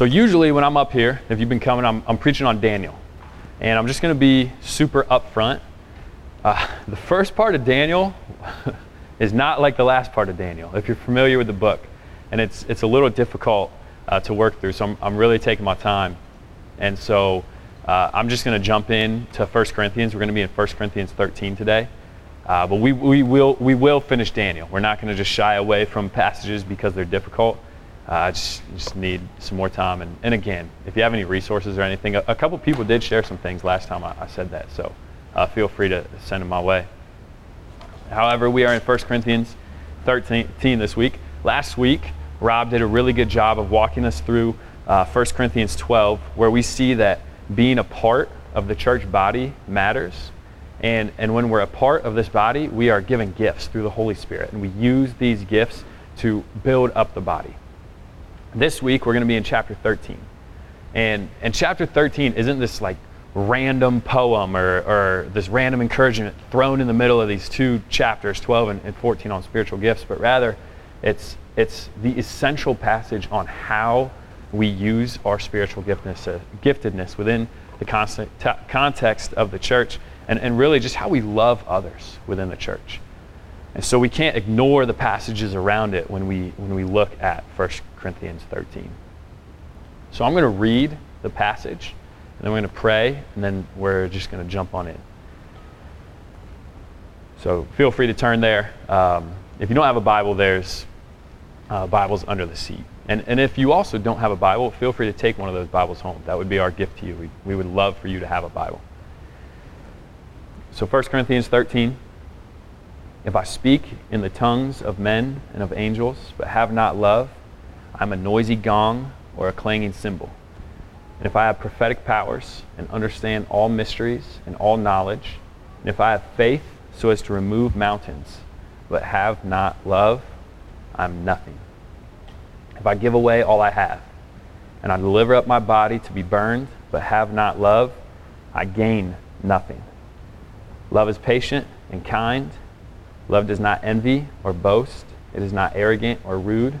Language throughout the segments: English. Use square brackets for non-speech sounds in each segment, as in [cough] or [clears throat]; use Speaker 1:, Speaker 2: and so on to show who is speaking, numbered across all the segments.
Speaker 1: So, usually when I'm up here, if you've been coming, I'm, I'm preaching on Daniel. And I'm just going to be super upfront. Uh, the first part of Daniel [laughs] is not like the last part of Daniel, if you're familiar with the book. And it's, it's a little difficult uh, to work through. So I'm, I'm really taking my time. And so uh, I'm just going to jump in to 1 Corinthians. We're going to be in 1 Corinthians 13 today. Uh, but we, we, will, we will finish Daniel. We're not going to just shy away from passages because they're difficult. Uh, I just, just need some more time. And, and again, if you have any resources or anything, a, a couple people did share some things last time I, I said that. So uh, feel free to send them my way. However, we are in 1 Corinthians 13 this week. Last week, Rob did a really good job of walking us through uh, 1 Corinthians 12, where we see that being a part of the church body matters. And, and when we're a part of this body, we are given gifts through the Holy Spirit. And we use these gifts to build up the body. This week, we're going to be in chapter 13. And, and chapter 13 isn't this like random poem or, or this random encouragement thrown in the middle of these two chapters, 12 and, and 14 on spiritual gifts, but rather it's, it's the essential passage on how we use our spiritual giftedness, uh, giftedness within the constant t- context of the church and, and really just how we love others within the church. And so we can't ignore the passages around it when we, when we look at 1 Corinthians 13. So I'm going to read the passage, and then we're going to pray, and then we're just going to jump on in. So feel free to turn there. Um, if you don't have a Bible, there's uh, Bibles under the seat. And, and if you also don't have a Bible, feel free to take one of those Bibles home. That would be our gift to you. We, we would love for you to have a Bible. So 1 Corinthians 13. If I speak in the tongues of men and of angels, but have not love, I'm a noisy gong or a clanging cymbal. And if I have prophetic powers and understand all mysteries and all knowledge, and if I have faith so as to remove mountains, but have not love, I'm nothing. If I give away all I have, and I deliver up my body to be burned, but have not love, I gain nothing. Love is patient and kind. Love does not envy or boast. It is not arrogant or rude.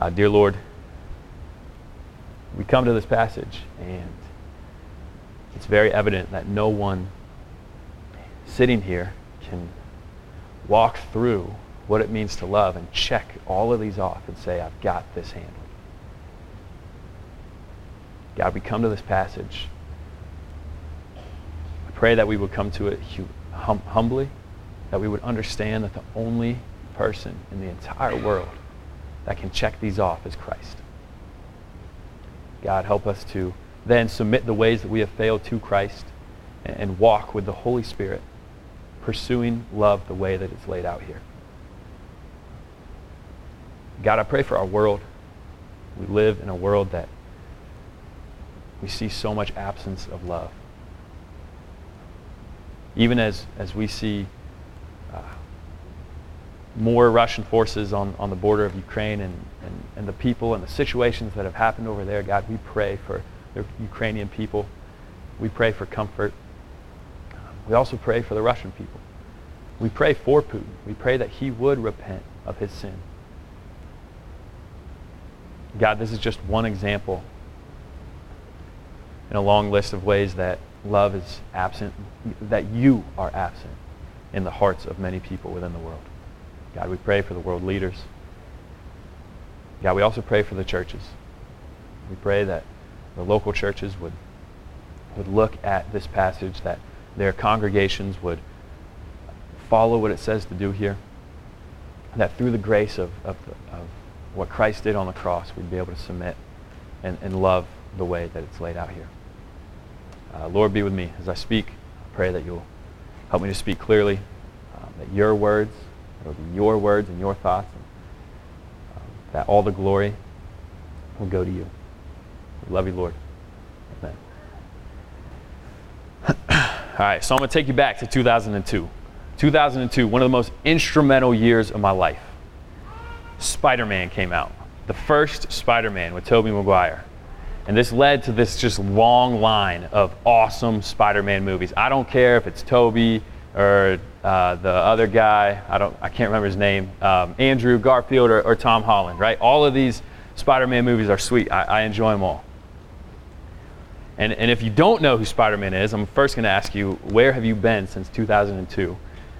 Speaker 1: Uh, dear Lord, we come to this passage, and it's very evident that no one sitting here can walk through what it means to love and check all of these off and say, I've got this handled. God, we come to this passage. I pray that we would come to it hum- humbly, that we would understand that the only person in the entire world that can check these off is Christ. God, help us to then submit the ways that we have failed to Christ and, walk with the Holy Spirit pursuing love the way that it's laid out here. God, I pray for our world. We live in a world that we see so much absence of love. Even as, as we see more Russian forces on, on the border of Ukraine and, and, and the people and the situations that have happened over there, God, we pray for the Ukrainian people. We pray for comfort. We also pray for the Russian people. We pray for Putin. We pray that he would repent of his sin. God, this is just one example in a long list of ways that love is absent, that you are absent in the hearts of many people within the world. God, we pray for the world leaders. God, we also pray for the churches. We pray that the local churches would, would look at this passage, that their congregations would follow what it says to do here, that through the grace of, of, of what Christ did on the cross, we'd be able to submit and, and love the way that it's laid out here. Uh, Lord, be with me as I speak. I pray that you'll help me to speak clearly, um, that your words, it'll be your words and your thoughts, and, um, that all the glory will go to you. We love you, Lord. Amen. [clears throat] all right, so I'm going to take you back to 2002. 2002, one of the most instrumental years of my life. Spider Man came out. The first Spider Man with Tobey Maguire. And this led to this just long line of awesome Spider Man movies. I don't care if it's Tobey or uh, the other guy, I, don't, I can't remember his name, um, Andrew Garfield or, or, Tom Holland, right? All of these Spider Man movies are sweet. I, I enjoy them all. And, and if you don't know who Spider Man is, I'm first going to ask you, where have you been since 2002?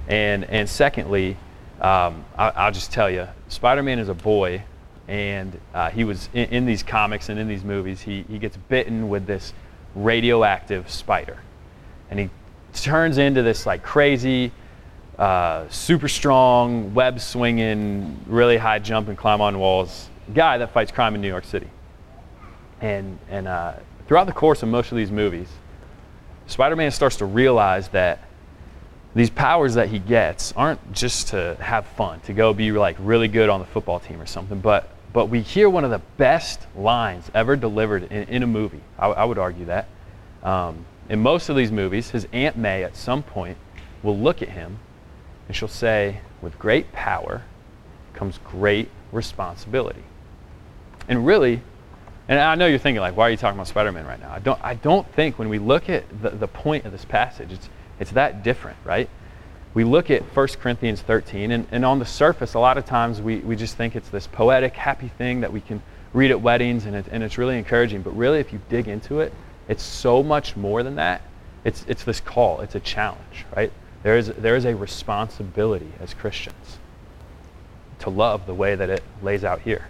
Speaker 1: And, and secondly, um, I, will just tell you, Spider-Man is a boy, and uh, he was in, in, these comics and in these movies. He, he gets bitten with this radioactive spider, and he turns into this like crazy, uh, super strong, web swinging, really high jump and climb on walls guy that fights crime in New York City. And and uh, throughout the course of most of these movies, Spider-Man starts to realize that these powers that he gets aren't just to have fun, to go be like really good on the football team or something, but but we hear one of the best lines ever delivered in, in a movie. I, I, would argue that. Um, in most of these movies, his Aunt May at some point will look at him and she'll say, With great power comes great responsibility. And really, and I know you're thinking, like, why are you talking about Spider Man right now? I don't, I don't think when we look at the, the point of this passage, it's, it's that different, right? We look at 1 Corinthians 13, and, and on the surface, a lot of times we, we just think it's this poetic, happy thing that we can read at weddings, and, it, and it's really encouraging. But really, if you dig into it, it's so much more than that. It's, it's this call, it's a challenge, right? There is, there is a responsibility as Christians to love the way that it lays out here.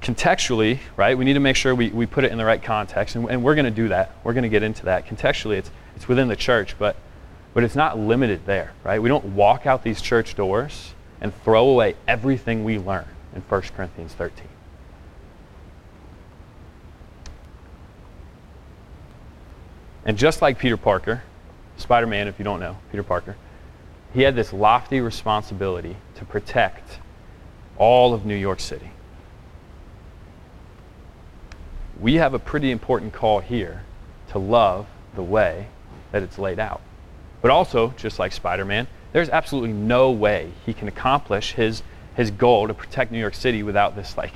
Speaker 1: Contextually, right, we need to make sure we, we put it in the right context, and, and we're going to do that. We're going to get into that. Contextually, it's, it's within the church, but, but it's not limited there, right? We don't walk out these church doors and throw away everything we learn in 1 Corinthians 13. And just like Peter Parker, Spider Man, if you don't know, Peter Parker, he had this lofty responsibility to protect all of New York City. We have a pretty important call here to love the way that it's laid out. But also, just like Spider Man, there's absolutely no way he can accomplish his, his goal to protect New York City without this like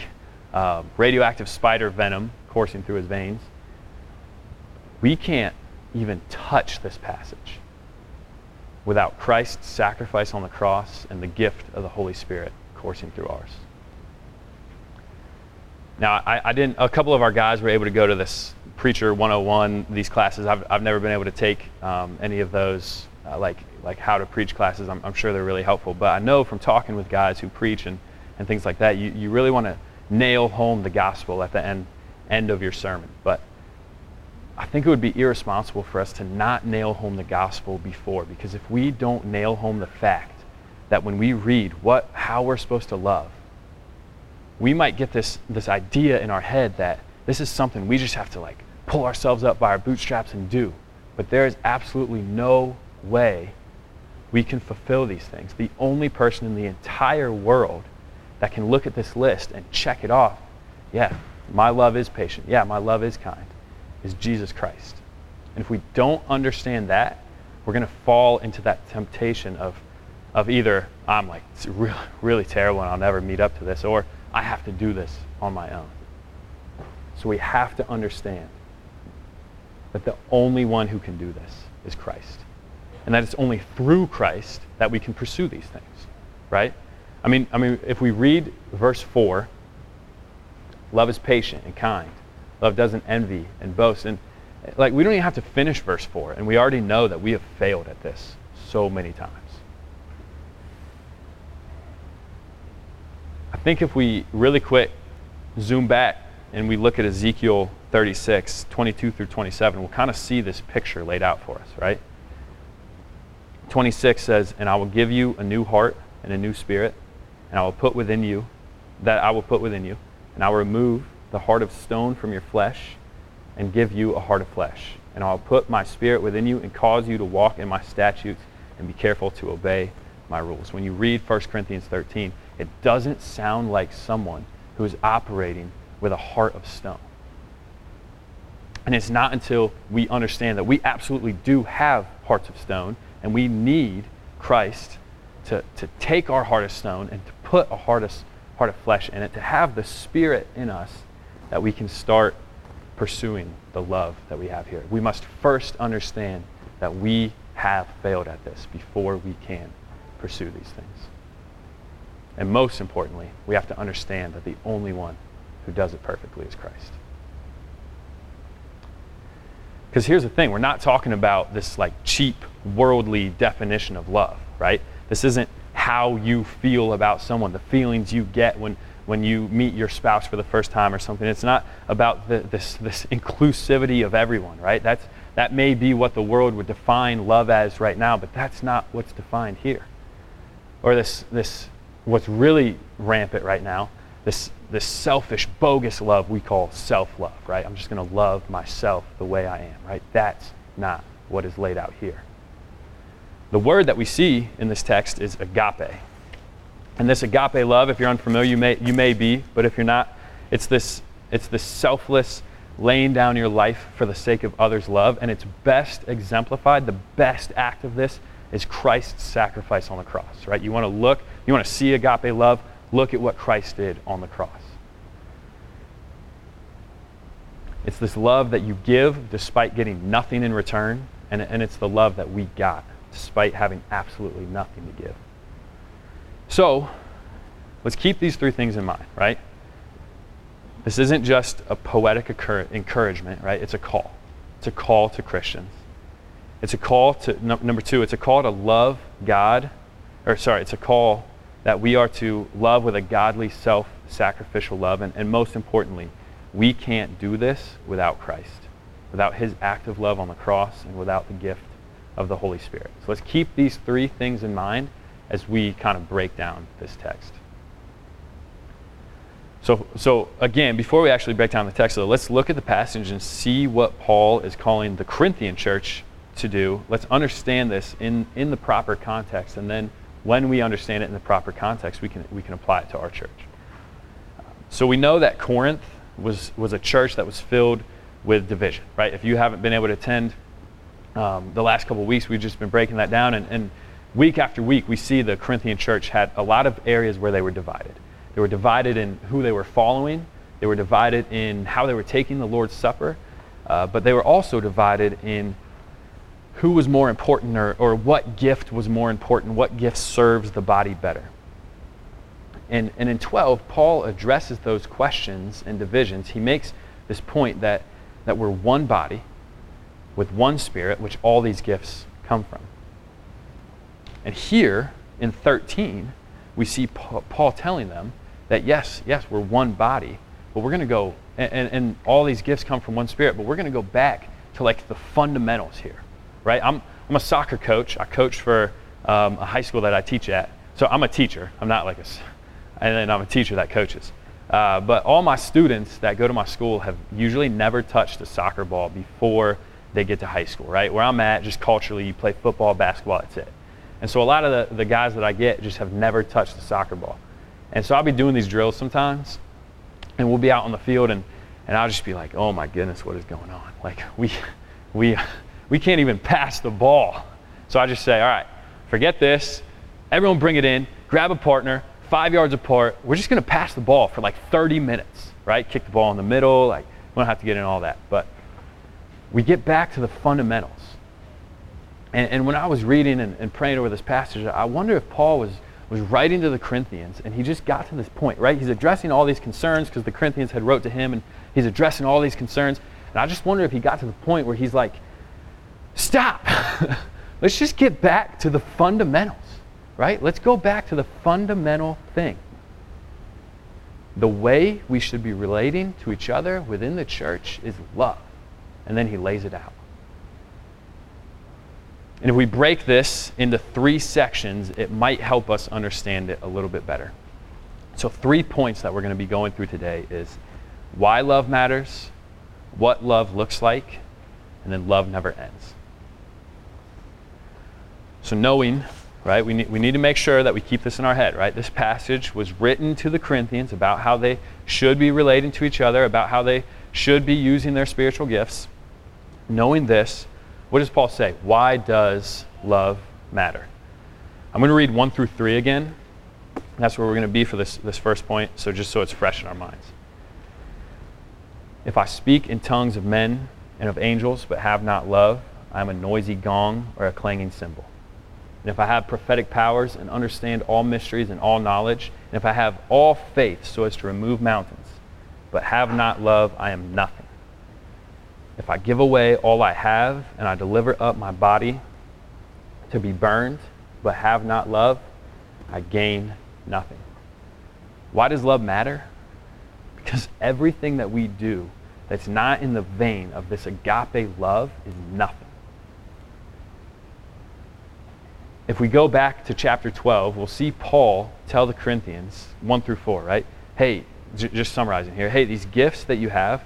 Speaker 1: uh, radioactive spider venom coursing through his veins. We can't even touch this passage without Christ's sacrifice on the cross and the gift of the Holy Spirit coursing through ours. Now, I, I, didn't. A couple of our guys were able to go to this Preacher 101, these classes. I've, I've never been able to take um, any of those, uh, like like how to preach classes. I'm, I'm, sure they're really helpful. But I know from talking with guys who preach and, and things like that, you, you really want to nail home the gospel at the end end of your sermon. But I think it would be irresponsible for us to not nail home the gospel before, because if we don't nail home the fact that when we read what how we're supposed to love, we might get this, this idea in our head that this is something we just have to like pull ourselves up by our bootstraps and do. But there is absolutely no way we can fulfill these things. The only person in the entire world that can look at this list and check it off, yeah, my love is patient. Yeah, my love is kind, is Jesus Christ. And if we don't understand that, we're going to fall into that temptation of, of either I'm like it's really, really terrible and I'll never meet up to this, or I have to do this on my own. So we have to understand that the only one who can do this is Christ. And that it's only through Christ that we can pursue these things. Right? I mean, I mean, if we read verse 4, love is patient and kind. Love doesn't envy and boast. And like we don't even have to finish verse 4, and we already know that we have failed at this so many times. I think if we really quick zoom back and we look at Ezekiel 36, 22 through 27, we'll kind of see this picture laid out for us, right? 26 says, And I will give you a new heart and a new spirit, and I will put within you, that I will put within you, and I will remove the heart of stone from your flesh and give you a heart of flesh. And I'll put my spirit within you and cause you to walk in my statutes and be careful to obey my rules. When you read 1 Corinthians 13, it doesn't sound like someone who is operating with a heart of stone. And it's not until we understand that we absolutely do have hearts of stone and we need Christ to, to take our heart of stone and to put a heart of, heart of flesh in it, to have the Spirit in us that we can start pursuing the love that we have here. We must first understand that we have failed at this before we can pursue these things. And most importantly, we have to understand that the only one who does it perfectly is Christ. Because here's the thing we're not talking about this like cheap, worldly definition of love, right? This isn't how you feel about someone, the feelings you get when, when you meet your spouse for the first time or something. It's not about the, this, this inclusivity of everyone, right? That's, that may be what the world would define love as right now, but that's not what's defined here. Or this, this what's really rampant right now, this, this selfish, bogus love we call self love, right? I'm just going to love myself the way I am, right? That's not what is laid out here. The word that we see in this text is agape. And this agape love, if you're unfamiliar, you may, you may be, but if you're not, it's this, it's this selfless laying down your life for the sake of others' love. And it's best exemplified, the best act of this is Christ's sacrifice on the cross, right? You want to look, you want to see agape love, look at what Christ did on the cross. It's this love that you give despite getting nothing in return, and, and it's the love that we got despite having absolutely nothing to give. So, let's keep these three things in mind, right? This isn't just a poetic encouragement, right? It's a call. It's a call to Christians. It's a call to, number two, it's a call to love God, or sorry, it's a call that we are to love with a godly, self sacrificial love. And, and most importantly, we can't do this without Christ, without his act of love on the cross, and without the gift of the Holy Spirit. So let's keep these three things in mind as we kind of break down this text. So, so again, before we actually break down the text, though, let's look at the passage and see what Paul is calling the Corinthian church to do. Let's understand this in, in the proper context, and then when we understand it in the proper context, we can, we can apply it to our church. So we know that Corinth was, was a church that was filled with division, right? If you haven't been able to attend um, the last couple weeks, we've just been breaking that down. And, and week after week, we see the Corinthian church had a lot of areas where they were divided. They were divided in who they were following, they were divided in how they were taking the Lord's Supper, uh, but they were also divided in who was more important or, or what gift was more important, what gift serves the body better. And, and in 12, Paul addresses those questions and divisions. He makes this point that, that we're one body with one spirit, which all these gifts come from. And here in 13, we see Paul telling them that yes, yes, we're one body, but we're going to go, and, and, and, all these gifts come from one spirit, but we're going to go back to like the fundamentals here, right? I'm, I'm a soccer coach. I coach for um, a high school that I teach at. So I'm a teacher. I'm not like a, and then I'm a teacher that coaches. Uh, but all my students that go to my school have usually never touched a soccer ball before they get to high school, right? Where I'm at, just culturally, you play football, basketball, that's it. And so a lot of the, the guys that I get just have never touched a soccer ball. And so I'll be doing these drills sometimes, and we'll be out on the field, and, and I'll just be like, oh my goodness, what is going on? Like, we, [laughs] we, [laughs] we can't even pass the ball. So I just say, all right, forget this. Everyone bring it in, grab a partner, five yards apart. We're just going to pass the ball for like 30 minutes, right? Kick the ball in the middle. Like, we don't have to get in all that. But we get back to the fundamentals. And, and when I was reading and, and praying over this passage, I wonder if Paul was, was writing to the Corinthians and he just got to this point, right? He's addressing all these concerns because the Corinthians had wrote to him and he's addressing all these concerns. And I just wonder if he got to the point where he's like, stop. [laughs] Let's just get back to the fundamentals, right? Let's go back to the fundamental thing. the way we should be relating to each other within the church is love. And then he lays it out. And if we break this into three sections, it might help us understand it a little bit better. So, three points that we're going to be going through today is why love matters, what love looks like, and then love never ends. So, knowing, right, we need, we need to make sure that we keep this in our head, right? This passage was written to the Corinthians about how they should be relating to each other, about how they should be using their spiritual gifts. Knowing this, what does Paul say? Why does love matter? I'm going to read 1 through 3 again. That's where we're going to be for this, this first point, so just so it's fresh in our minds. If I speak in tongues of men and of angels, but have not love, I am a noisy gong or a clanging cymbal. And if I have prophetic powers and understand all mysteries and all knowledge, and if I have all faith so as to remove mountains, but have not love, I am nothing. If I give away all I have and I deliver up my body to be burned, but have not love, I gain nothing. Why does love matter? Because everything that we do that's not in the vein of this agape love is nothing. If we go back to chapter 12, we'll see Paul tell the Corinthians, 1 through 4, right? Hey, j- just summarizing here. Hey, these gifts that you have,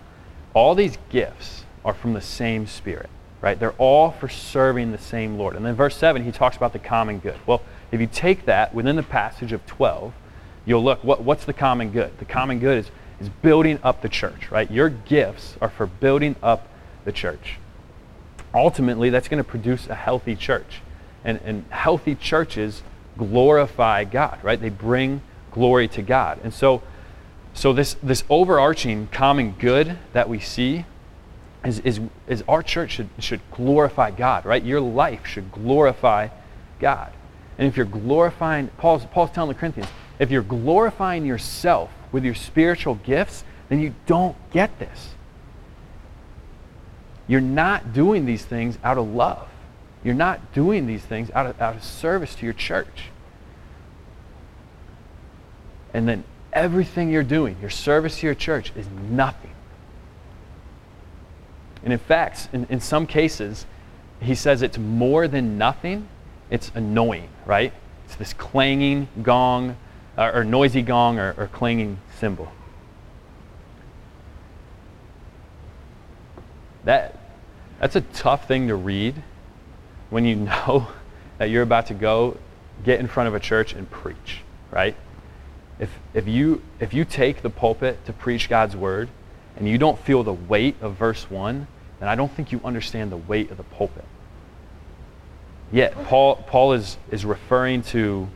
Speaker 1: all these gifts are from the same Spirit, right? They're all for serving the same Lord. And then verse 7, he talks about the common good. Well, if you take that within the passage of 12, you'll look, what, what's the common good? The common good is, is building up the church, right? Your gifts are for building up the church. Ultimately, that's going to produce a healthy church. And, and healthy churches glorify God, right? They bring glory to God. And so, so this, this overarching common good that we see is, is, is our church should, should glorify God, right? Your life should glorify God. And if you're glorifying, Paul's, Paul's telling the Corinthians, if you're glorifying yourself with your spiritual gifts, then you don't get this. You're not doing these things out of love. You're not doing these things out of, out of service to your church. And then everything you're doing, your service to your church, is nothing and in fact, in, in some cases, he says it's more than nothing, it's annoying, right? It's this clanging gong, uh, or noisy gong, or, or clanging cymbal. That, that's a tough thing to read when you [laughs] know that you're about to go get in front of a church and preach, right? If, if, you, if you take the pulpit to preach God's word and you don't feel the weight of verse 1, then I don't think you understand the weight of the pulpit. Yet, Paul, Paul is, is referring to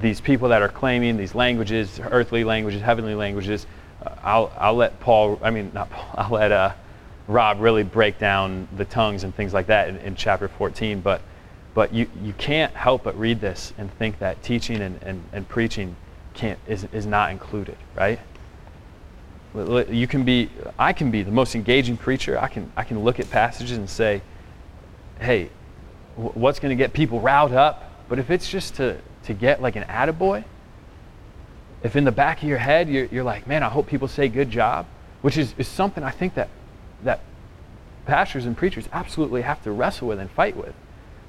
Speaker 1: these people that are claiming these languages, earthly languages, heavenly languages. Uh, I'll, I'll let Paul, I mean, not Paul, [laughs] I'll let uh, Rob really break down the tongues and things like that in, in chapter 14. But, but you, you can't help but read this and think that teaching and, and, and preaching can't, is, is not included, right? You can be, I can be the most engaging preacher. I can, I can look at passages and say, hey, what's going to get people riled up? But if it's just to, to get like an attaboy, if in the back of your head you're, you're like, man, I hope people say good job, which is, is something I think that, that pastors and preachers absolutely have to wrestle with and fight with,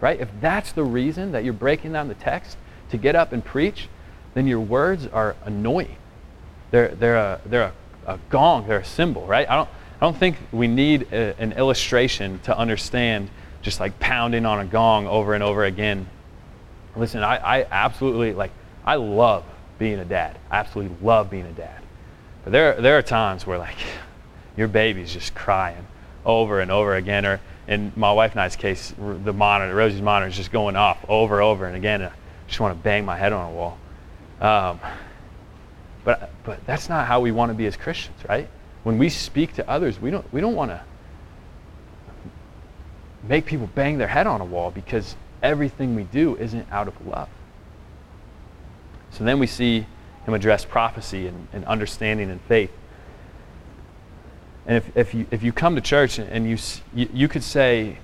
Speaker 1: right? If that's the reason that you're breaking down the text to get up and preach, then your words are annoying. They're, they're, a, they're a a gong, they're a cymbal, right? I don't, I don't think we need a, an illustration to understand just like pounding on a gong over and over again. Listen, I, I absolutely, like, I love being a dad. I absolutely love being a dad. But there, there are times where, like, [laughs] your baby's just crying over and over again. Or in my wife and I's case, the monitor, Rosie's monitor is just going off over and over and again. And I just want to bang my head on a wall. Um, but, but that's not how we want to be as Christians, right? When we speak to others, we don't, we don't want to make people bang their head on a wall because everything we do isn't out of love. So then we see him address prophecy and, and understanding and faith. And if, if, you, if you come to church and you, you, you could say,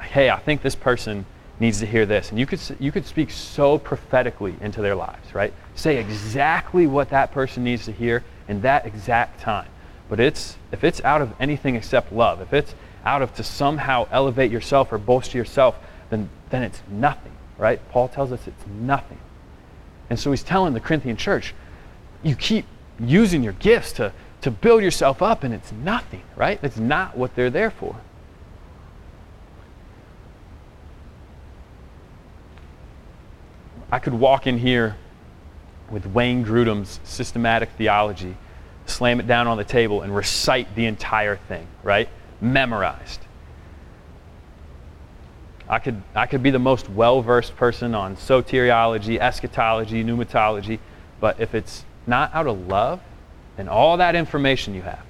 Speaker 1: hey, I think this person needs to hear this. And you could, you could speak so prophetically into their lives, right? Say exactly what that person needs to hear in that exact time. But it's, if it's out of anything except love, if it's out of to somehow elevate yourself or bolster yourself, then, then it's nothing, right? Paul tells us it's nothing. And so he's telling the Corinthian church, you keep using your gifts to, to build yourself up, and it's nothing, right? It's not what they're there for. I could walk in here with Wayne Grudem's systematic theology, slam it down on the table, and recite the entire thing, right? Memorized. I could, I could be the most well versed person on soteriology, eschatology, pneumatology, but if it's not out of love, then all that information you have,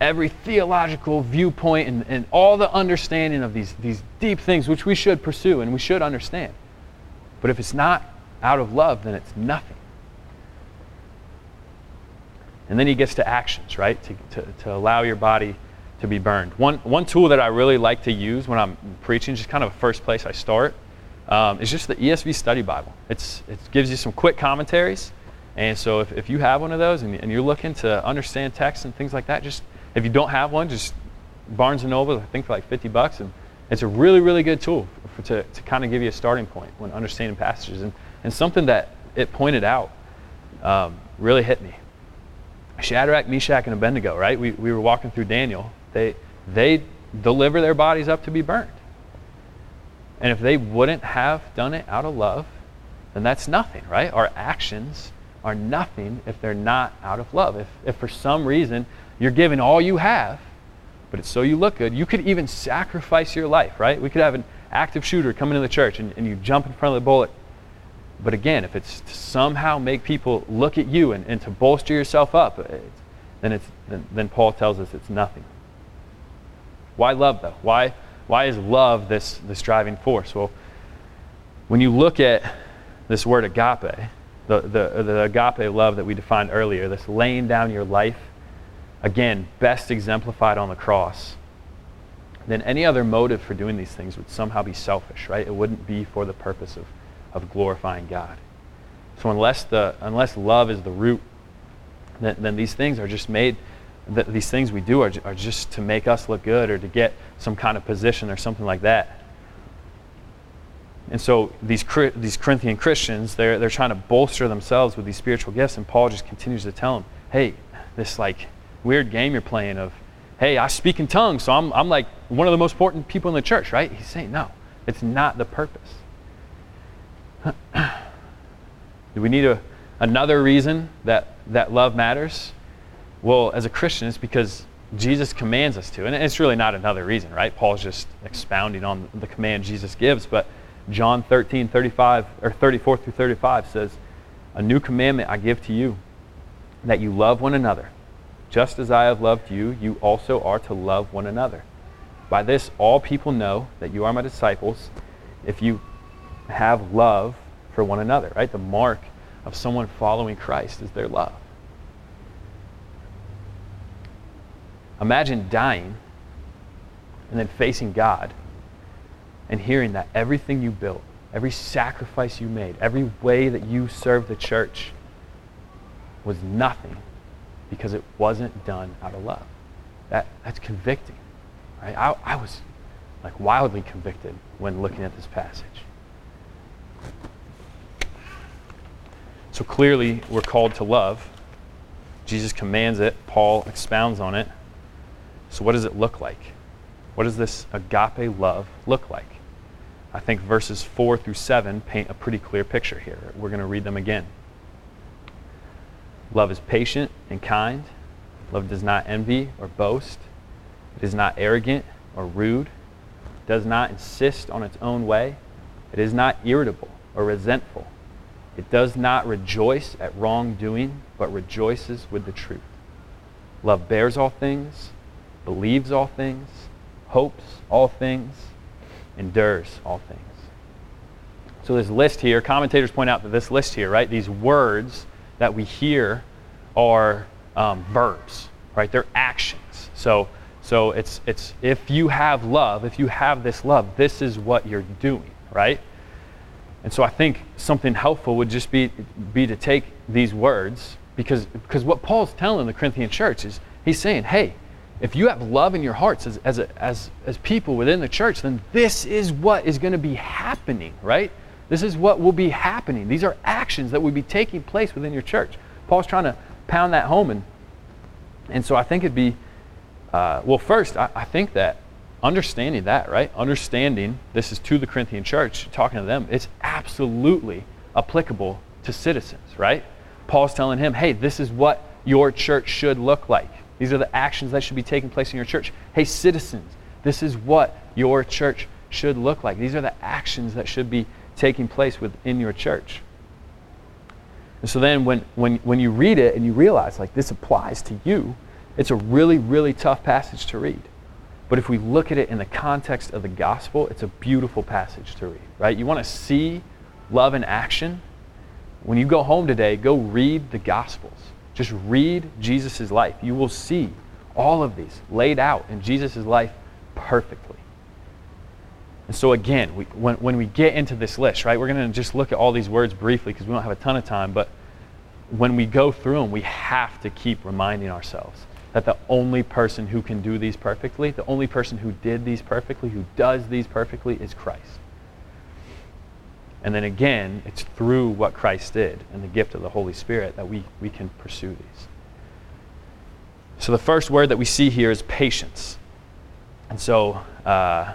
Speaker 1: every theological viewpoint and, and all the understanding of these, these deep things, which we should pursue and we should understand, but if it's not out of love, then it's nothing. And then he gets to actions, right? To, to, to allow your body to be burned. One, one tool that I really like to use when I'm preaching, just kind of a first place I start, um, is just the ESV Study Bible. It's, it gives you some quick commentaries. And so if, if you have one of those and, and you're looking to understand text and things like that, just if you don't have one, just Barnes & Noble, I think for like 50 bucks. And it's a really, really good tool for, to, to kind of give you a starting point when understanding passages. And, and something that it pointed out um, really hit me. Shadrach, Meshach, and Abednego, right? We, we were walking through Daniel. They, they deliver their bodies up to be burned. And if they wouldn't have done it out of love, then that's nothing, right? Our actions are nothing if they're not out of love. If, if for some reason you're giving all you have but it's so you look good. You could even sacrifice your life, right? We could have an active shooter come into the church and, and you jump in front of the bullet. But again, if it's to somehow make people look at you and, and to bolster yourself up, then, it's, then, then Paul tells us it's nothing. Why love, though? Why, why is love this, this driving force? Well, when you look at this word agape, the, the, the agape love that we defined earlier, this laying down your life again, best exemplified on the cross, then any other motive for doing these things would somehow be selfish, right? It wouldn't be for the purpose of, of glorifying God. So unless, the, unless love is the root, then, then these things are just made, th- these things we do are, are just to make us look good or to get some kind of position or something like that. And so these, these Corinthian Christians, they're, they're trying to bolster themselves with these spiritual gifts, and Paul just continues to tell them, hey, this like weird game you're playing of, hey, I speak in tongues, so I'm, I'm like one of the most important people in the church, right? He's saying, no, it's not the purpose. [clears throat] Do we need a, another reason that, that love matters? Well, as a Christian, it's because Jesus commands us to. And it's really not another reason, right? Paul's just expounding on the command Jesus gives. But John 13, 35, or 34 through 35 says, A new commandment I give to you, that you love one another just as I have loved you, you also are to love one another. By this, all people know that you are my disciples if you have love for one another, right? The mark of someone following Christ is their love. Imagine dying and then facing God and hearing that everything you built, every sacrifice you made, every way that you served the church was nothing because it wasn't done out of love. That, that's convicting. Right? I, I was like wildly convicted when looking at this passage. So clearly, we're called to love. Jesus commands it, Paul expounds on it. So, what does it look like? What does this agape love look like? I think verses 4 through 7 paint a pretty clear picture here. We're going to read them again. Love is patient and kind. Love does not envy or boast. It is not arrogant or rude. It does not insist on its own way. It is not irritable or resentful. It does not rejoice at wrongdoing, but rejoices with the truth. Love bears all things, believes all things, hopes all things, endures all things. So, this list here, commentators point out that this list here, right, these words that we hear are um, verbs, right? They're actions. So So it's, it's if you have love, if you have this love, this is what you're doing, right? And so I think something helpful would just be, be to take these words because, because what Paul's telling the Corinthian church is he's saying, hey, if you have love in your hearts as, as, a, as, as people within the church, then this is what is going to be happening, right? This is what will be happening. These are actions that will be taking place within your church. Paul's trying to pound that home. And, and so I think it'd be, uh, well, first, I, I think that understanding that, right? Understanding this is to the Corinthian church, talking to them, it's absolutely applicable to citizens, right? Paul's telling him, hey, this is what your church should look like. These are the actions that should be taking place in your church. Hey, citizens, this is what your church should look like. These are the actions that should be taking place within your church. And so then when, when, when you read it and you realize like this applies to you, it's a really, really tough passage to read. But if we look at it in the context of the gospel, it's a beautiful passage to read, right? You want to see love in action? When you go home today, go read the gospels. Just read Jesus' life. You will see all of these laid out in Jesus' life perfectly. And so, again, we, when, when we get into this list, right, we're going to just look at all these words briefly because we don't have a ton of time, but when we go through them, we have to keep reminding ourselves that the only person who can do these perfectly, the only person who did these perfectly, who does these perfectly, is Christ. And then again, it's through what Christ did and the gift of the Holy Spirit that we, we can pursue these. So the first word that we see here is patience. And so, uh,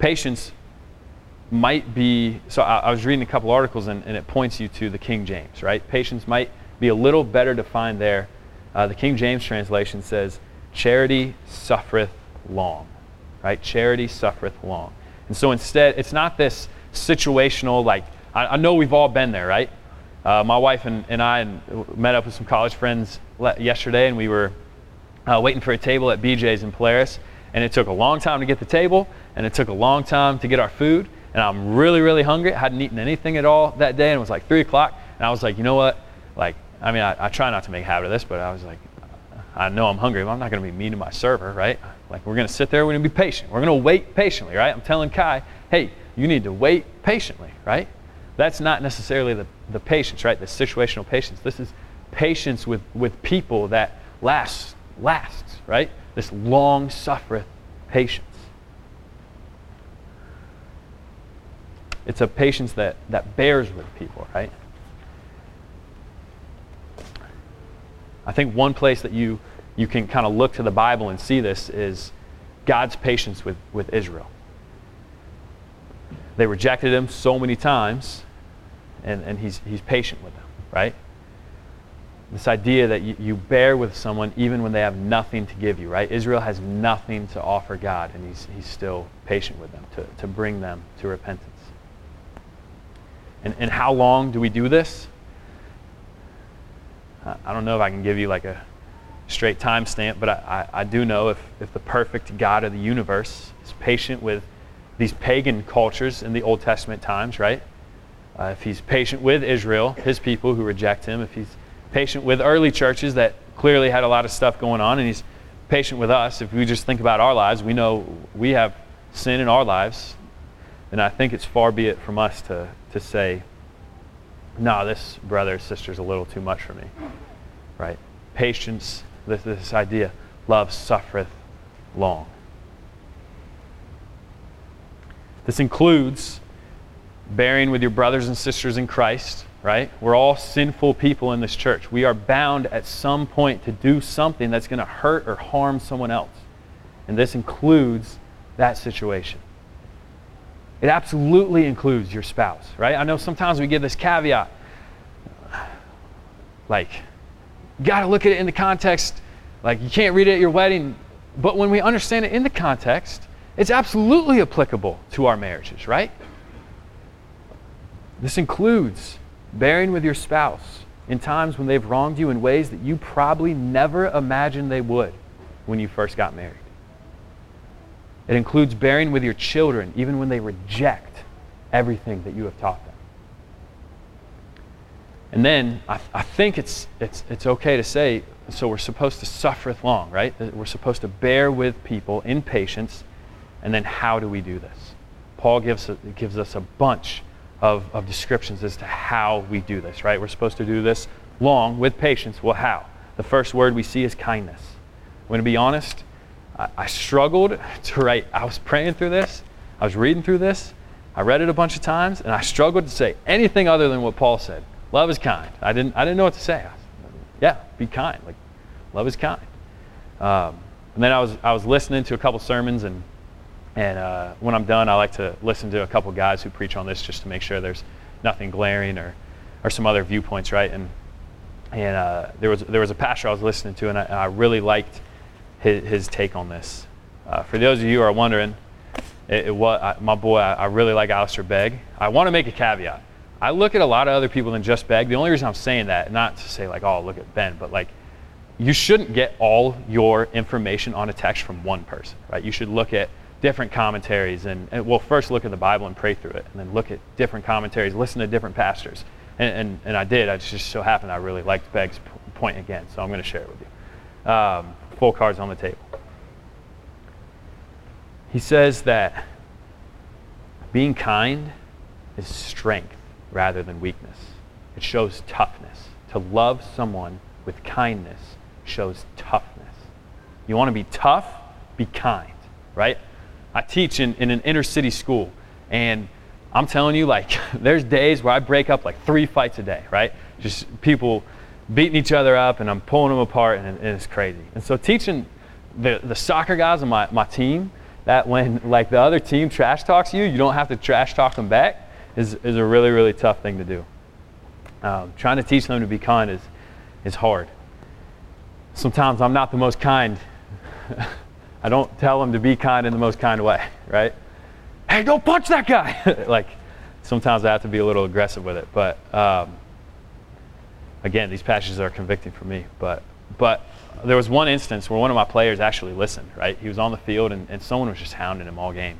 Speaker 1: patience might be so I, I, was reading a couple articles and, and, it points you to the king james right? Patience might be a little better defined there. Uh, the king james translation says charity suffereth long right? Charity suffereth long. And so instead it's not this situational like i, I know we've all been there right? Uh, my wife and, and i met up with some college friends yesterday and we were uh, waiting for a table at bj's in polaris and it took a long time to get the table, and it took a long time to get our food. And I'm really, really hungry. I hadn't eaten anything at all that day, and it was like three o'clock. And I was like, you know what? Like, I mean, I, I try not to make a habit of this, but I was like, I know I'm hungry, but I'm not going to be mean to my server, right? Like, we're going to sit there, we're going to be patient. We're going to wait patiently, right? I'm telling Kai, hey, you need to wait patiently, right? That's not necessarily the, the patience, right? The situational patience. This is patience with, with people that lasts, lasts, right? This long suffereth patience. It's a patience that, that bears with people, right? I think one place that you, you can kind of look to the Bible and see this is God's patience with, with Israel. They rejected him so many times, and, and he's, he's patient with them, right? This idea that you, you, bear with someone even when they have nothing to give you, right? Israel has nothing to offer God, and he's, he's still patient with them to, to bring them to repentance. And, and how long do we do this? I don't know if I can give you like a straight time stamp, but I, I, I do know if, if the perfect God of the universe is patient with these pagan cultures in the Old Testament times, right? Uh, if he's patient with Israel, his people who reject him, if he's patient with early churches that clearly had a lot of stuff going on, and he's patient with us. If we just think about our lives, we know we have sin in our lives, and I think it's far be it from us to, to say, no, nah, this brother or sister is a little too much for me. Right? Patience, this, this idea, love suffereth long. This includes bearing with your brothers and sisters in Christ right? We're all sinful people in this church. We are bound at some point to do something that's going to hurt or harm someone else. And this includes that situation. It absolutely includes your spouse, right? I know sometimes we give this caveat like, you got to look at it in the context. Like, you can't read it at your wedding. But when we understand it in the context, it's absolutely applicable to our marriages, right? This includes bearing with your spouse in times when they've wronged you in ways that you probably never imagined they would when you first got married. It includes bearing with your children even when they reject everything that you have taught them. And then I, I think it's, it's, it's okay to say, so we're supposed to suffereth long, right? Uh, we're supposed to bear with people in patience. And then how do we do this? Paul gives, gives us a bunch of, of descriptions as to how we do this, right? We're supposed to do this long with patience. Well, how? The first word we see is kindness. I'm going to be honest, I, I struggled [laughs] to write. I was praying through this, I was reading through this, I read it a bunch of times, and I struggled to say anything other than what Paul said. Love is kind. I didn't, I didn't know what to say. yeah, be kind. Like, love is kind. Um, and then I was, I was listening to a couple sermons, and, and uh, when I'm done, I like to listen to a couple guys who preach on this just to make sure there's nothing glaring or, or some other viewpoints, right? And, and uh, there, was, there was a pastor I was listening to, and I, and I really liked his, his, take on this. Uh, for those of you who are wondering, it, it I, my boy, I, I really like Alistair Begg. I want to make a caveat I look at a lot of other people than just Begg. The only reason I'm saying that, not to say like, oh, look at Ben, but like, you shouldn't get all your information on a text from one person, right? You should look at different commentaries and, and well, first look at the Bible and pray through it, and then look at different commentaries, listen to different pastors. And, and, and I did. I just so happened I really liked Begg's point again, so I'm going to share it with you. Um, full cards on the table. He says that being kind is strength rather than weakness. It shows toughness. To love someone with kindness shows toughness. You want to be tough? Be kind, right? I teach in, in an inner city school, and I'm telling you, like, [laughs] there's days where I break up like three fights a day, right? Just people beating each other up, and I'm pulling them apart, and, and it's crazy. And so, teaching the, the soccer guys on my, my team that when like the other team trash talks you, you don't have to trash talk them back is, is a really, really tough thing to do. Um, trying to teach them to be kind is, is hard. Sometimes I'm not the most kind. [laughs] I don't tell them to be kind in the most kind way, right? Hey, don't punch that guy! [laughs] like, sometimes I have to be a little aggressive with it. But um, again, these passages are convicting for me. But, but there was one instance where one of my players actually listened, right? He was on the field and, and someone was just hounding him all game.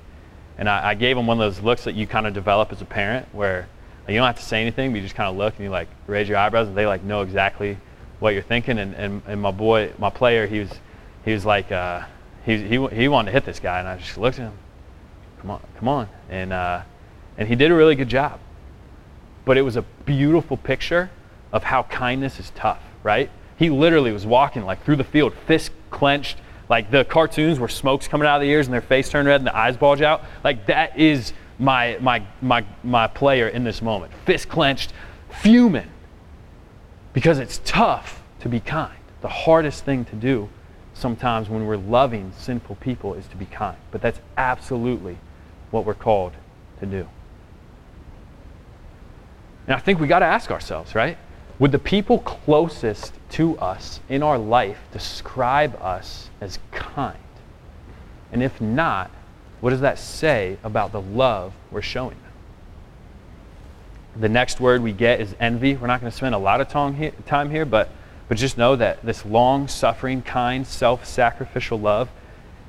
Speaker 1: And I, I gave him one of those looks that you kind of develop as a parent where you don't have to say anything, but you just kind of look and you like raise your eyebrows and they like know exactly what you're thinking. And, and, and my boy, my player, he was, he was like, uh, he, he, he wanted to hit this guy. And I just looked at him, come on, come on. And, uh, and he did a really good job. But it was a beautiful picture of how kindness is tough, right? He literally was walking like through the field, fist clenched, like the cartoons where smoke's coming out of the ears and their face turned red and the eyes bulge out. Like that is my my my my player in this moment. Fist clenched, fuming. Because it's tough to be kind. The hardest thing to do sometimes when we're loving sinful people is to be kind. But that's absolutely what we're called to do. And I think we got to ask ourselves, right? Would the people closest to us in our life describe us as kind? And if not, what does that say about the love we're showing them? The next word we get is envy. We're not going to spend a lot of time here, but, but just know that this long suffering, kind, self sacrificial love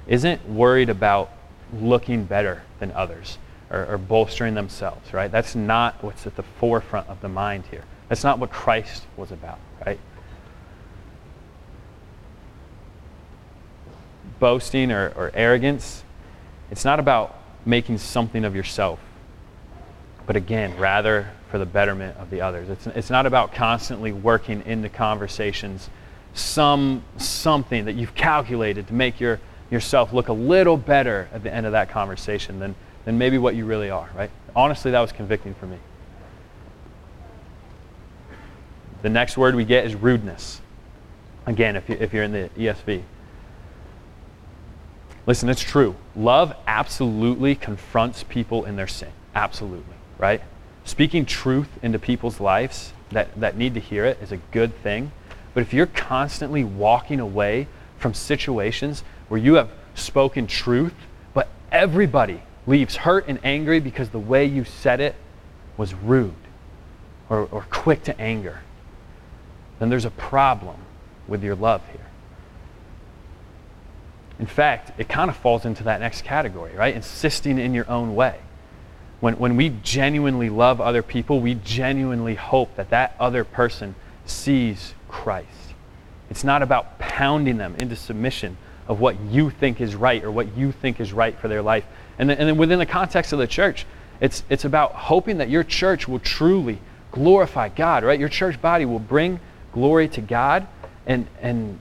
Speaker 1: isn't worried about looking better than others or, or bolstering themselves, right? That's not what's at the forefront of the mind here. That's not what Christ was about, right? Boasting or, or arrogance, it's not about making something of yourself, but again, rather for the betterment of the others. It's, it's not about constantly working into conversations some something that you've calculated to make your, yourself look a little better at the end of that conversation than, than maybe what you really are, right? Honestly, that was convicting for me. The next word we get is rudeness. Again, if, you, if you're in the ESV. Listen, it's true. Love absolutely confronts people in their sin. Absolutely, right? Speaking truth into people's lives that, that need to hear it is a good thing. But if you're constantly walking away from situations where you have spoken truth, but everybody leaves hurt and angry because the way you said it was rude or, or quick to anger, then there's a problem with your love here. In fact, it kind of falls into that next category, right? Insisting in your own way. When, when we genuinely love other people, we genuinely hope that that other person sees Christ. It's not about pounding them into submission of what you think is right or what you think is right for their life. And then, and then within the context of the church, it's, it's about hoping that your church will truly glorify God, right? Your church body will bring glory to God and, and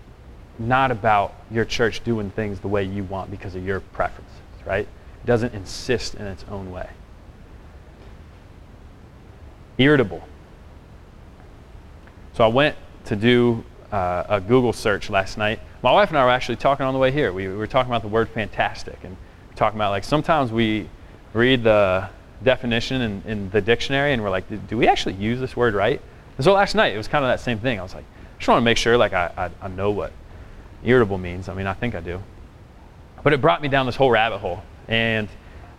Speaker 1: not about your church doing things the way you want because of your preferences, right? It doesn't insist in its own way. Irritable. So I went to do uh, a Google search last night. My wife and I were actually talking on the way here. We, we were talking about the word fantastic and talking about like sometimes we read the definition in, in the dictionary and we're like, do we actually use this word right? And so last night it was kind of that same thing. I was like, I just want to make sure like I, I, I know what irritable means. I mean, I think I do. But it brought me down this whole rabbit hole. And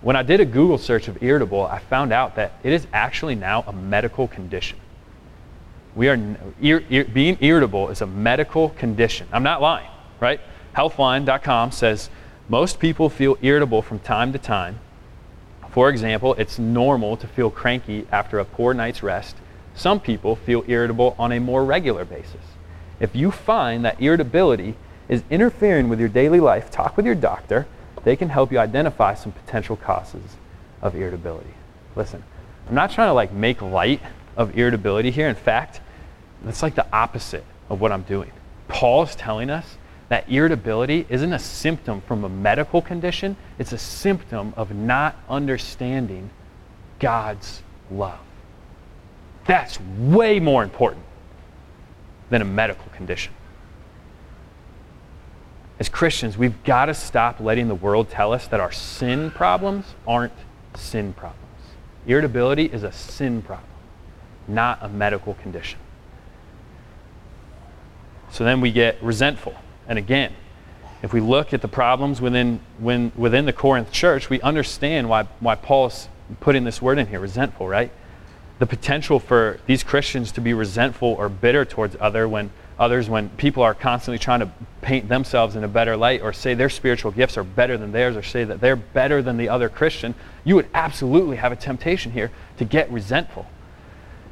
Speaker 1: when I did a Google search of irritable, I found out that it is actually now a medical condition. We are ir, ir, being irritable is a medical condition. I'm not lying, right? Healthline.com says most people feel irritable from time to time. For example, it's normal to feel cranky after a poor night's rest. Some people feel irritable on a more regular basis. If you find that irritability is interfering with your daily life, talk with your doctor. They can help you identify some potential causes of irritability. Listen, I'm not trying to like make light of irritability here. In fact, that's like the opposite of what I'm doing. Paul is telling us that irritability isn't a symptom from a medical condition, it's a symptom of not understanding God's love. That's way more important than a medical condition. As Christians, we've got to stop letting the world tell us that our sin problems aren't sin problems. Irritability is a sin problem, not a medical condition. So then we get resentful. And again, if we look at the problems within, when, within the Corinth church, we understand why, why Paul's putting this word in here resentful, right? The potential for these Christians to be resentful or bitter towards other when, others when people are constantly trying to paint themselves in a better light or say their spiritual gifts are better than theirs or say that they're better than the other Christian, you would absolutely have a temptation here to get resentful.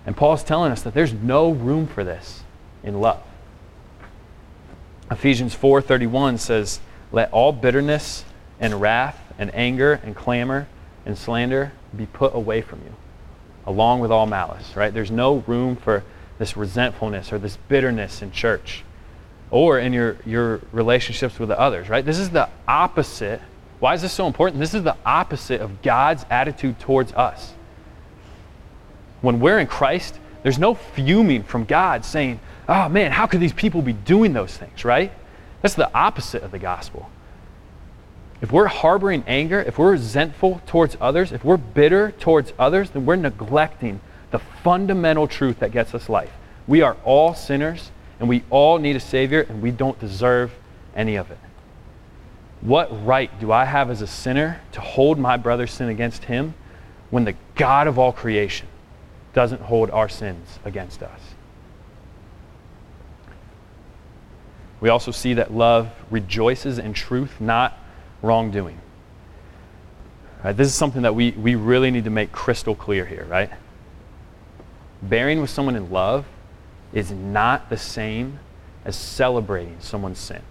Speaker 1: And Paul's telling us that there's no room for this in love. Ephesians 4:31 says, "Let all bitterness and wrath and anger and clamor and slander be put away from you, along with all malice." Right? There's no room for this resentfulness or this bitterness in church or in your, your relationships with the others, right? This is the opposite. Why is this so important? This is the opposite of God's attitude towards us. When we're in Christ, there's no fuming from God saying, oh man, how could these people be doing those things, right? That's the opposite of the gospel. If we're harboring anger, if we're resentful towards others, if we're bitter towards others, then we're neglecting the fundamental truth that gets us life. We are all sinners, and we all need a Savior, and we don't deserve any of it. What right do I have as a sinner to hold my brother's sin against him when the God of all creation doesn't hold our sins against us? We also see that love rejoices in truth, not wrongdoing. Right, this is something that we, we really need to make crystal clear here, right? Bearing with someone in love is not the same as celebrating someone's sin.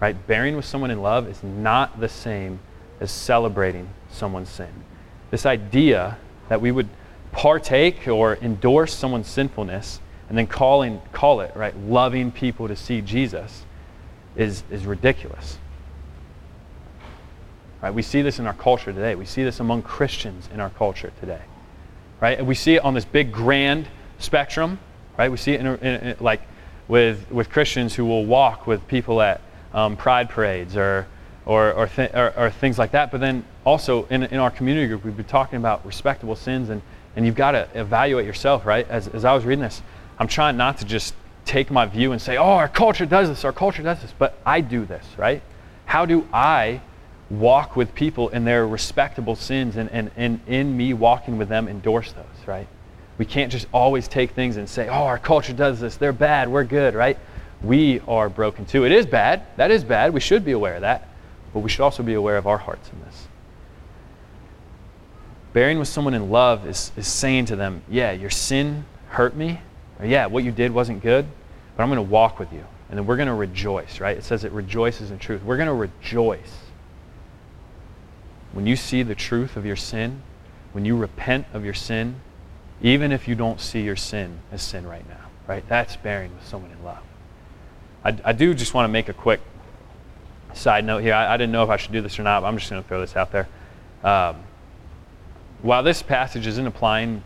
Speaker 1: Right? Bearing with someone in love is not the same as celebrating someone's sin. This idea that we would partake or endorse someone's sinfulness and then calling, call it, right, loving people to see Jesus is, is ridiculous. Right? We see this in our culture today. We see this among Christians in our culture today. Right? And we see it on this big grand spectrum, right? We see it in, in, in, like with, with Christians who will walk with people at um, pride parades or, or, or, or, or, things like that. But then also in, in our community group, we've been talking about respectable sins, and, and you've got to evaluate yourself, right? As, as I was reading this, I'm trying not to just take my view and say, oh, our culture does this, our culture does this, but I do this, right? How do I walk with people in their respectable sins and, and, and in me walking with them endorse those, right? We can't just always take things and say, oh, our culture does this. They're bad. We're good, right? We are broken too. It is bad. That is bad. We should be aware of that. But we should also be aware of our hearts in this. Bearing with someone in love is, is saying to them, yeah, your sin hurt me, or yeah, what you did wasn't good, but I'm going to walk with you. And then we're going to rejoice, right? It says it rejoices in truth. We're going to rejoice. When you see the truth of your sin, when you repent of your sin, even if you don't see your sin as sin right now, right? That's bearing with someone in love. I, I do just want to make a quick side note here. I, I, didn't know if I should do this or not, but I'm just going to throw this out there. Um, while this passage isn't applying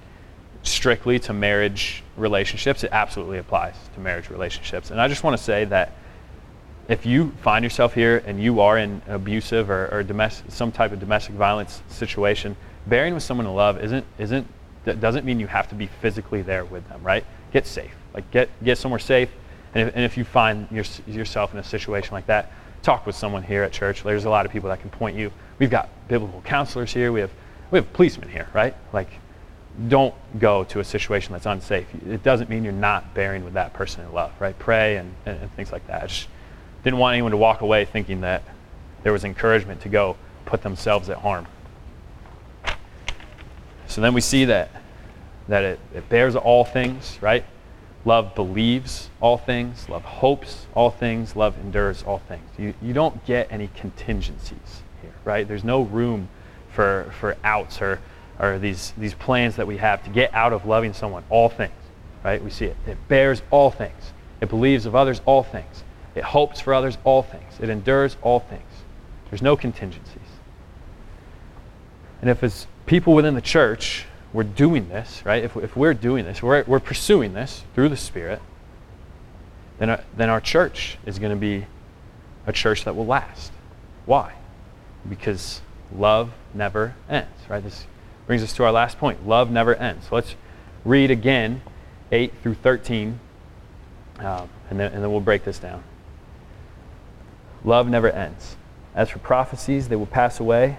Speaker 1: strictly to marriage relationships, it absolutely applies to marriage relationships. And I just want to say that if you find yourself here and you are in an abusive or, or domestic, some type of domestic violence situation, bearing with someone in love isn't, isn't, that doesn't mean you have to be physically there with them, right? Get safe. Like get, get somewhere safe. And if, and if you find your, yourself in a situation like that, talk with someone here at church. There's a lot of people that can point you. We've got biblical counselors here. We have, we have policemen here, right? Like don't go to a situation that's unsafe. It doesn't mean you're not bearing with that person in love, right? Pray and, and, and things like that. I just didn't want anyone to walk away thinking that there was encouragement to go put themselves at harm. Then we see that, that it, it bears all things, right? Love believes all things. Love hopes all things. Love endures all things. You, you don't get any contingencies here, right? There's no room for, for outs or or these, these plans that we have to get out of loving someone, all things, right? We see it. It bears all things. It believes of others all things. It hopes for others all things. It endures all things. There's no contingencies. And if as people within the church, we're doing this, right? If, if we're doing this, we're, we're pursuing this through the Spirit, then our, then our church is going to be a church that will last. Why? Because love never ends, right? This brings us to our last point love never ends. So let's read again 8 through 13, um, and, then, and then we'll break this down. Love never ends. As for prophecies, they will pass away.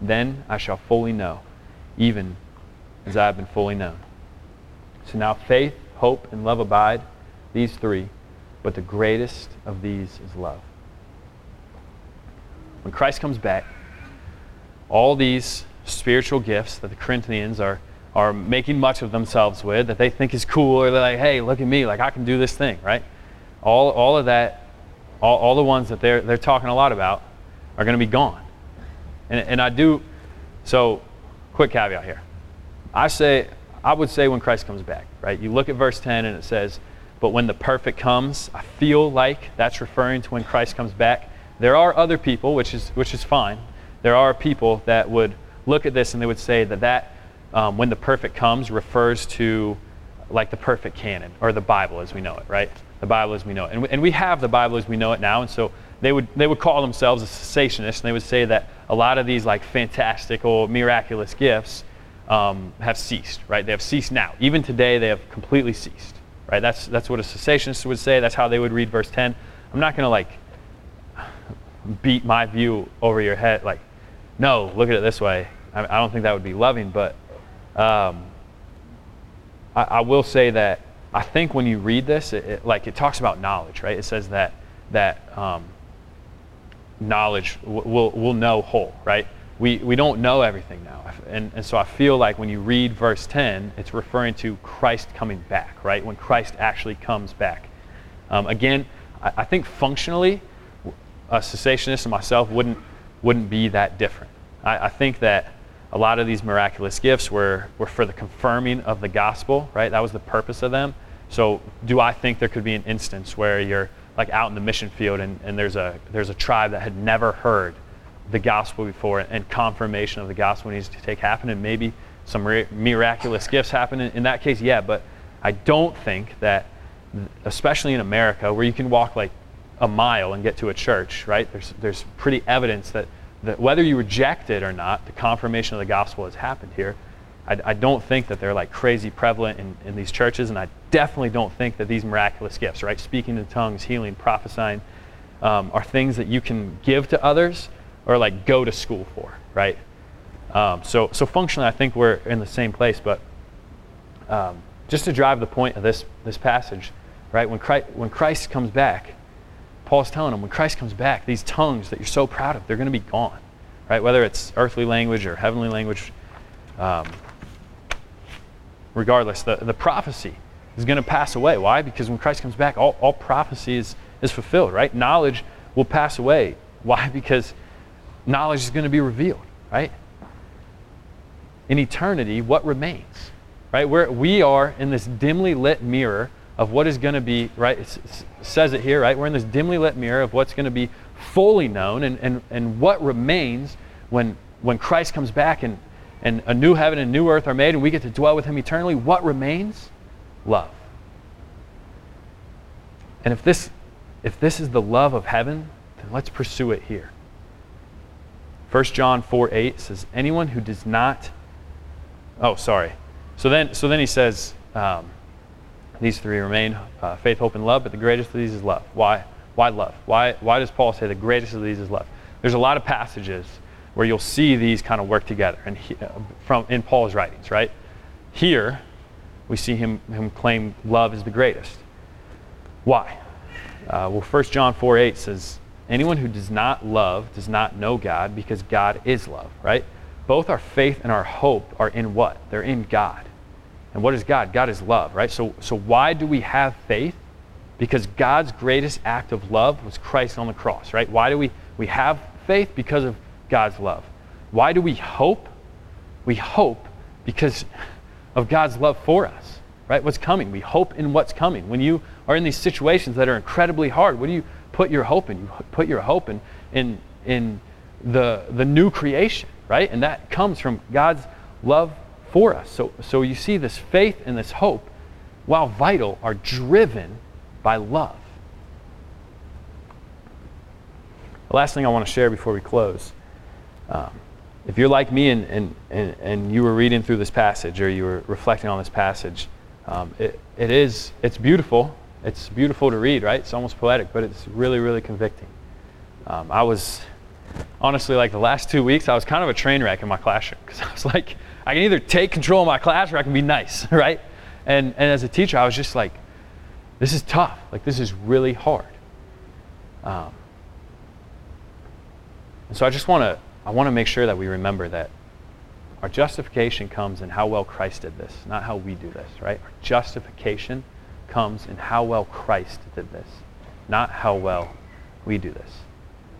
Speaker 1: then I shall fully know, even as I have been fully known. So now faith, hope, and love abide, these three, but the greatest of these is love. When Christ comes back, all these spiritual gifts that the Corinthians are, are making much of themselves with, that they think is cool, or they're like, hey, look at me, like I can do this thing, right? All, all of that, all, all the ones that they're, they're talking a lot about are going to be gone. And, and I do, so quick caveat here. I say, I would say when Christ comes back, right? You look at verse 10 and it says, but when the perfect comes, I feel like that's referring to when Christ comes back. There are other people, which is, which is fine. There are people that would look at this and they would say that that, um, when the perfect comes, refers to like the perfect canon or the Bible as we know it, right? The Bible as we know it. And we, and we have the Bible as we know it now. And so they would, they would call themselves a cessationist and they would say that a lot of these like fantastical, miraculous gifts um, have ceased, right? They have ceased now. Even today, they have completely ceased, right? That's, that's what a cessationist would say. That's how they would read verse 10. I'm not going to like beat my view over your head, like, no, look at it this way. I, I don't think that would be loving, but um, I, I, will say that I think when you read this, it, it, like it talks about knowledge, right? It says that that um, knowledge will will know whole, right? We, we don't know everything now. And, and so I feel like when you read verse 10, it's referring to Christ coming back, right? When Christ actually comes back. Um, again, I, I think functionally, a cessationist and myself wouldn't, wouldn't be that different. I, I think that a lot of these miraculous gifts were, were for the confirming of the gospel, right? That was the purpose of them. So, do I think there could be an instance where you're like out in the mission field and, and there's, a, there's a tribe that had never heard the gospel before and confirmation of the gospel needs to take happen and maybe some miraculous gifts happen? In, in that case, yeah, but I don't think that, especially in America, where you can walk like a mile and get to a church, right? There's, there's pretty evidence that that whether you reject it or not, the confirmation of the gospel has happened here. I, I don't think that they're like crazy prevalent in, in these churches, and I definitely don't think that these miraculous gifts, right, speaking in tongues, healing, prophesying, um, are things that you can give to others or like go to school for, right? Um, so, so functionally, I think we're in the same place, but um, just to drive the point of this, this passage, right? When Christ, when Christ comes back, Paul's telling them when Christ comes back, these tongues that you're so proud of, they're going to be gone, right? Whether it's earthly language or heavenly language, um, regardless, the, the prophecy is going to pass away. Why? Because when Christ comes back, all, all prophecy is, is fulfilled, right? Knowledge will pass away. Why? [laughs] Because knowledge is going to be revealed, right? In eternity, what remains? Right? We're, we are in this dimly lit mirror of what is going to be, right? It says it here, right? We're in this dimly lit mirror of what's going to be fully known and, and, and what remains when, when Christ comes back and, and a new heaven and new earth are made and we get to dwell with him eternally. What remains? Love. And if this, if this is the love of heaven, then let's pursue it here. 1 John 4 8 says, Anyone who does not, oh, sorry. So then, so then he says, um, these three remain uh, faith, hope, and love, but the greatest of these is love. Why? Why love? Why, why does Paul say the greatest of these is love? There's a lot of passages where you'll see these kind of work together and uh, from in Paul's writings, right? Here, we see him, him claim love is the greatest. Why? Uh, well, 1 John 4 8 says, Anyone who does not love does not know God because God is love, right? Both our faith and our hope are in what? They're in God. And what is God? God is love, right? So, so why do we have faith? Because God's greatest act of love was Christ on the cross, right? Why do we, we have faith? Because of God's love. Why do we hope? We hope because of God's love for us, right? What's coming? We hope in what's coming. When you are in these situations that are incredibly hard, what do you put your hope in? You put your hope in, in, in the, the new creation, right? And that comes from God's love for us. So, so you see, this faith and this hope, while vital, are driven by love. The last thing I want to share before we close um, if you're like me and, and, and, and, you were reading through this passage or you were reflecting on this passage, um, it, it is, it's beautiful. It's beautiful to read, right? It's almost poetic, but it's really, really convicting. Um, I was, honestly, like the last two weeks, I was kind of a train wreck in my classroom [laughs] because I was like, I can either take control of my class or I can be nice, [laughs] right? And, and as a teacher, I was just like, this is tough. Like, this is really hard. Um, and so I just want to I want to make sure that we remember that our justification comes in how well Christ did this, not how we do this, right? Our justification comes in how well Christ did this, not how well we do this.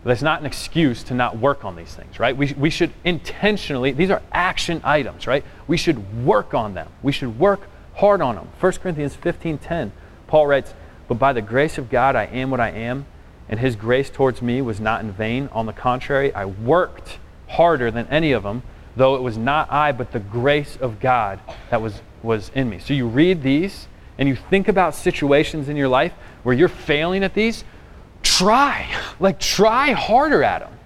Speaker 1: That's not an excuse to not work on these things, right? We, we should intentionally, these are action items, right? We should work on them. We should work hard on them. 1 Corinthians 15.10, Paul writes, But by the grace of God I am what I am, and his grace towards me was not in vain. On the contrary, I worked harder than any of them, though it was not I, but the grace of God that was, was in me. So you read these and you think about situations in your life where you're failing at these, try. Like, try harder at them.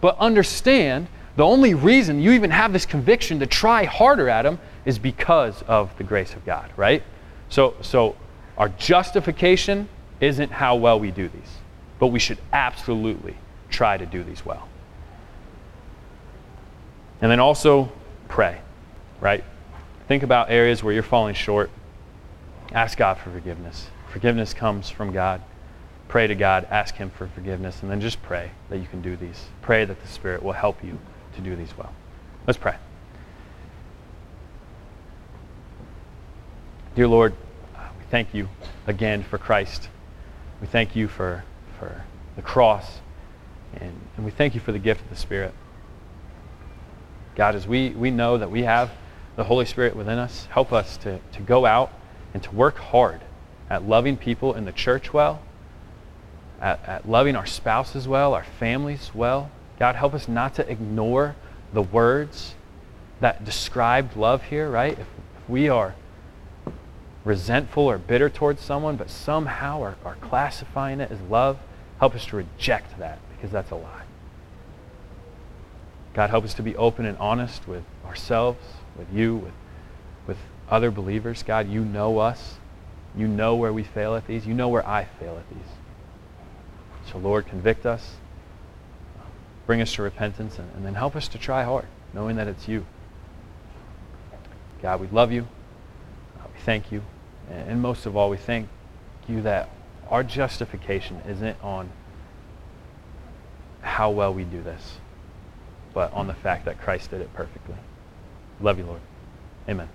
Speaker 1: But understand the only reason you even have this conviction to try harder at them is because of the grace of God, right? So, so our justification isn't how well we do these but we should absolutely try to do these well. And then also pray, right? Think about areas where you're falling short. Ask God for forgiveness. Forgiveness comes from God. Pray to God, ask Him for forgiveness, and then just pray that you can do these. Pray that the Spirit will help you to do these well. Let's pray. Dear Lord, we thank you again for Christ. We thank you for for the cross. And, and we thank you for the gift of the Spirit. God, as we, we know that we have the Holy Spirit within us, help us to, to go out and to work hard at loving people in the church well, at, at loving our spouses well, our families well. God, help us not to ignore the words that described love here, right? If, if we are resentful or bitter towards someone, but somehow are, are classifying it as love, Help us to reject that because that's a lie. God, help us to be open and honest with ourselves, with you, with, with other believers. God, you know us. You know where we fail at these. You know where I fail at these. So, Lord, convict us, bring us to repentance, and, and then help us to try hard, knowing that it's you. God, we love you. Uh, we thank you. And, and most of all, we thank you that our justification isn't on how well we do this, but on the fact that Christ did it perfectly. Love you, Lord. Amen.